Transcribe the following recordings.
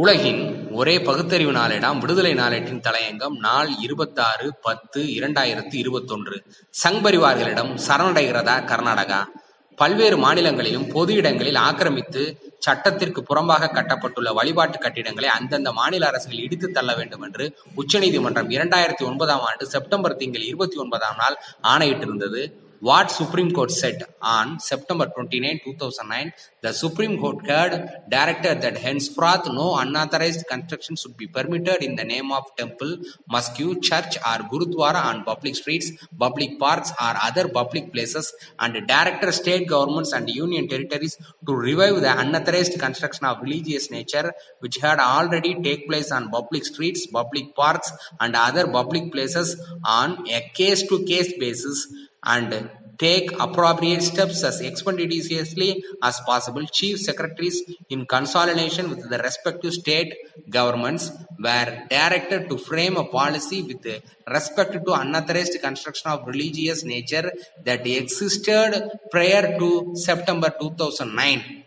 உலகின் ஒரே பகுத்தறிவு நாளேடாம் விடுதலை நாளேட்டின் தலையங்கம் நாள் இருபத்தாறு பத்து இரண்டாயிரத்தி இருபத்தொன்று. சங் பரிவார்களிடம் சரணடைகிறதா கர்நாடகா? பல்வேறு மாநிலங்களிலும் பொது இடங்களில் ஆக்கிரமித்து சட்டத்திற்கு புறம்பாக கட்டப்பட்டுள்ள வழிபாட்டு கட்டிடங்களை அந்தந்த மாநில அரசுகள் இடித்து தள்ள வேண்டும் என்று உச்சநீதிமன்றம் இரண்டாயிரத்தி ஒன்பதாம் ஆண்டு செப்டம்பர் திங்கள் இருபத்தி ஒன்பதாம் நாள் ஆணையிட்டிருந்தது. What Supreme Court said on September 29, 2009, the Supreme Court directed that henceforth no unauthorized construction should be permitted in the name of temple, mosque, church or gurudwara on public streets, public parks or other public places and directed state governments and union territories to revive the unauthorized construction of religious nature which had already take place on public streets, public parks and other public places on a case-to-case basis and take appropriate steps as expeditiously as possible. Chief secretaries, in consultation with the respective state governments, were directed to frame a policy with respect to unauthorized construction of religious nature that existed prior to September 2009.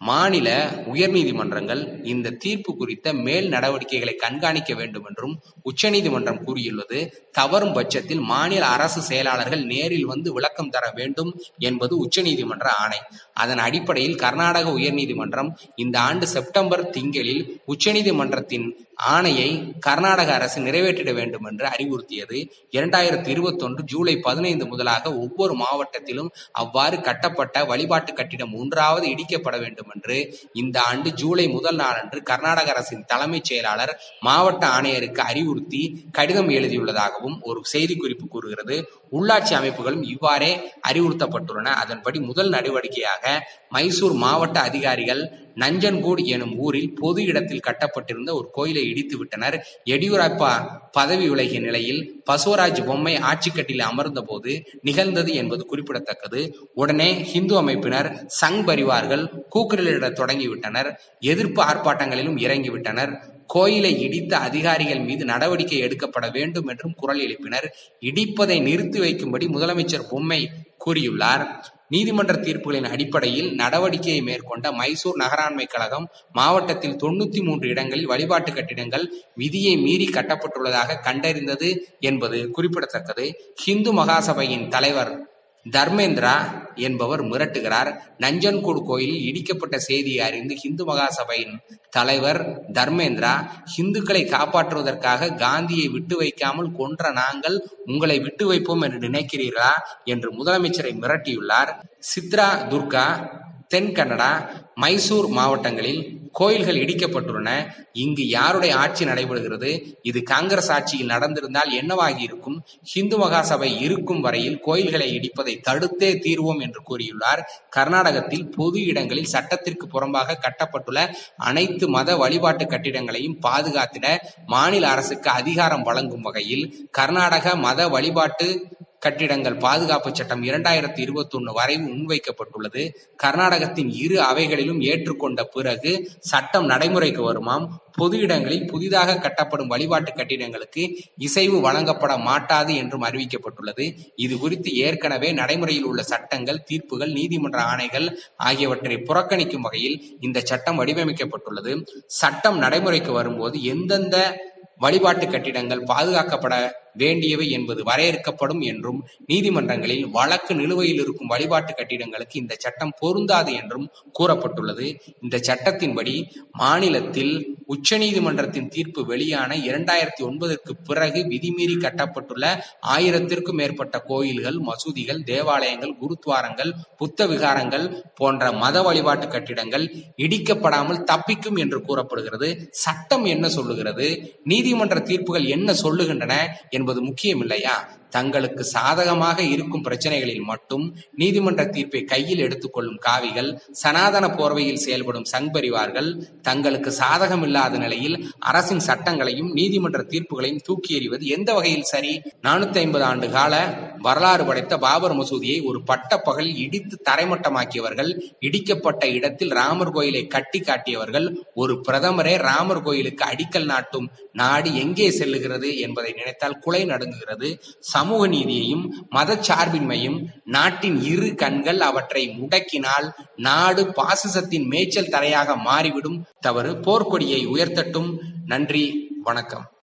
மாநில உயர்நீதிமன்றங்கள் இந்த தீர்ப்பு குறித்த மேல் நடவடிக்கைகளை கண்காணிக்க வேண்டும் என்றும் உச்சநீதிமன்றம் கூறியுள்ளது. தவறும் பட்சத்தில் மாநில அரசு செயலாளர்கள் நேரில் வந்து விளக்கம் தர வேண்டும் என்பது உச்சநீதிமன்ற ஆணை. அதன் அடிப்படையில் கர்நாடக உயர்நீதிமன்றம் இந்த ஆண்டு செப்டம்பர் திங்களில் உச்சநீதிமன்றத்தின் ஆணையை கர்நாடக அரசு நிறைவேற்றிட வேண்டும் என்று அறிவுறுத்தியது. இரண்டாயிரத்தி இருபத்தொன்று ஜூலை பதினைந்து முதலாக ஒவ்வொரு மாவட்டத்திலும் அவ்வாறு கட்டப்பட்ட வழிபாட்டு கட்டிடம் ஒன்றாவது இடிக்கப்பட வேண்டும் என்று இந்த ஆண்டு ஜூலை முதல் நாளன்று கர்நாடக அரசின் தலைமைச் செயலாளர் மாவட்ட ஆணையருக்கு அறிவுறுத்தி கடிதம் எழுதியுள்ளதாகவும் ஒரு செய்திக்குறிப்பு கூறுகிறது. உள்ளாட்சி அமைப்புகளும் இவ்வாறே அறிவுறுத்தப்பட்டுள்ளன. அதன்படி முதல் நடவடிக்கையாக மைசூர் மாவட்ட அதிகாரிகள் நஞ்சன்கூடு எனும் ஊரில் பொது இடத்தில் கட்டப்பட்டிருந்த ஒரு கோயிலை இடித்து விட்டனர். எடியூரப்பா பதவி விலகிய நிலையில் பசுவராஜ் பொம்மை ஆட்சிக்கட்டில் அமர்ந்த போது நிகழ்ந்தது என்பது குறிப்பிடத்தக்கது. உடனே ஹிந்து அமைப்பினர் சங் பரிவார்கள் கூக்குரலிட தொடங்கிவிட்டனர். எதிர்ப்பு ஆர்ப்பாட்டங்களிலும் இறங்கிவிட்டனர். கோயிலை இடித்த அதிகாரிகள் மீது நடவடிக்கை எடுக்கப்பட வேண்டும் என்றும் குரல் எழுப்பினர். இடிப்பதை நிறுத்தி வைக்கும்படி முதலமைச்சர் பொம்மை கூறியுள்ளார். நீதிமன்ற தீர்ப்புகளின் அடிப்படையில் நடவடிக்கையை மேற்கொண்ட மைசூர் நகராண்மை கழகம் மாவட்டத்தில் தொண்ணூத்தி மூன்று இடங்களில் வழிபாட்டு கட்டிடங்கள் விதியை மீறி கட்டப்பட்டுள்ளதாக கண்டறிந்தது என்பது குறிப்பிடத்தக்கது. ஹிந்து மகாசபையின் தலைவர் தர்மேந்திரா என்பவர் மிரட்டுகிறார். நஞ்சன்கூடு கோயிலில் இடிக்கப்பட்ட செய்தியை அறிந்து இந்து மகாசபையின் தலைவர் தர்மேந்திரா இந்துக்களை காப்பாற்றுவதற்காக காந்தியை விட்டு வைக்காமல் கொன்ற நாங்கள் உங்களை விட்டு வைப்போம் என்று நினைக்கிறீர்களா? என்று முதலமைச்சரை மிரட்டியுள்ளார். சித்ரா துர்கா தென் கன்னடா மைசூர் மாவட்டங்களில் கோயில்கள் இடிக்கப்பட்டுள்ளன. இங்கு யாருடைய ஆட்சி நடைபெறுகிறது? இது காங்கிரஸ் ஆட்சியில் நடந்திருந்தால் என்னவாகி இருக்கும்? ஹிந்து மகாசபை இருக்கும் வரையில் கோயில்களை இடிப்பதை தடுத்தே தீர்வோம் என்று கூறியுள்ளார். கர்நாடகத்தில் பொது இடங்களில் சட்டத்திற்கு புறம்பாக கட்டப்பட்டுள்ள அனைத்து மத வழிபாட்டு கட்டிடங்களையும் பாதுகாத்திட மாநில அரசுக்கு அதிகாரம் வழங்கும் வகையில் கர்நாடக மத வழிபாட்டு கட்டிடங்கள் பாதுகாப்பு சட்டம் இரண்டாயிரத்தி இருபத்தி ஒன்னு வரை முன்வைக்கப்பட்டுள்ளது. கர்நாடகத்தின் இரு அவைகளிலும் ஏற்றுக்கொண்ட பிறகு சட்டம் நடைமுறைக்கு வருமாம். பொது இடங்களில் புதிதாக கட்டப்படும் வழிபாட்டு கட்டிடங்களுக்கு இசைவு வழங்கப்பட மாட்டாது என்றும் அறிவிக்கப்பட்டுள்ளது. இது குறித்து ஏற்கனவே நடைமுறையில் உள்ள சட்டங்கள் தீர்ப்புகள் நீதிமன்ற ஆணைகள் ஆகியவற்றை புறக்கணிக்கும் வகையில் இந்த சட்டம் வடிவமைக்கப்பட்டுள்ளது. சட்டம் நடைமுறைக்கு வரும்போது எந்தெந்த வழிபாட்டு கட்டிடங்கள் பாதுகாக்கப்பட வேண்டியவை என்பது வரையறுக்கப்படும் என்றும் நீதிமன்றங்களில் வழக்கு நிலுவையில் இருக்கும் வழிபாட்டு கட்டிடங்களுக்கு இந்த சட்டம் பொருந்தாது என்றும் கூறப்பட்டுள்ளது. இந்த சட்டத்தின்படி மாநிலத்தில் உச்சநீதிமன்றத்தின் தீர்ப்பு வெளியான இரண்டாயிரத்தி ஒன்பதற்கு பிறகு விதிமீறி கட்டப்பட்டுள்ள ஆயிரத்திற்கும் மேற்பட்ட கோயில்கள் மசூதிகள் தேவாலயங்கள் குருத்வாரங்கள் புத்த விகாரங்கள் போன்ற மத வழிபாட்டு கட்டிடங்கள் இடிக்கப்படாமல் தப்பிக்கும் என்று கூறப்படுகிறது. சட்டம் என்ன சொல்லுகிறது? நீதிமன்ற தீர்ப்புகள் என்ன சொல்லுகின்றன என்பது முக்கியம் இல்லையா தங்களுக்கு சாதகமாக இருக்கும் பிரச்சனைகளில் மட்டும் நீதிமன்ற தீர்ப்பை கையில் எடுத்துக்கொள்ளும் காவிகள் சனாதன போர்வையில் செயல்படும் சங்பரிவார்கள் தங்களுக்கு சாதகம் இல்லாத நிலையில் அரசின் சட்டங்களையும் நீதிமன்ற தீர்ப்புகளையும் தூக்கி எறிவது எந்த வகையில் சரி? நானூத்தி ஐம்பது ஆண்டு கால வரலாறு படைத்த பாபர் மசூதியை ஒரு பட்ட பகலில் இடித்து தரைமட்டமாக்கியவர்கள் இடிக்கப்பட்ட இடத்தில் ராமர் கோயிலை கட்டி காட்டியவர்கள் ஒரு பிரதமரே ராமர் கோயிலுக்கு அடிக்கல் நாட்டும் நாடு எங்கே செல்லுகிறது என்பதை நினைத்தால் குலை நடுங்குகிறது. சமூக நீதியையும் மதச்சார்பின்மையும் நாட்டின் இரு கண்கள் அவற்றை முடக்கினால் நாடு பாசிசத்தின் மேய்ச்சல் தரையாக மாறிவிடும். தவறு போர்க்கொடியை உயர்த்தட்டும். நன்றி வணக்கம்.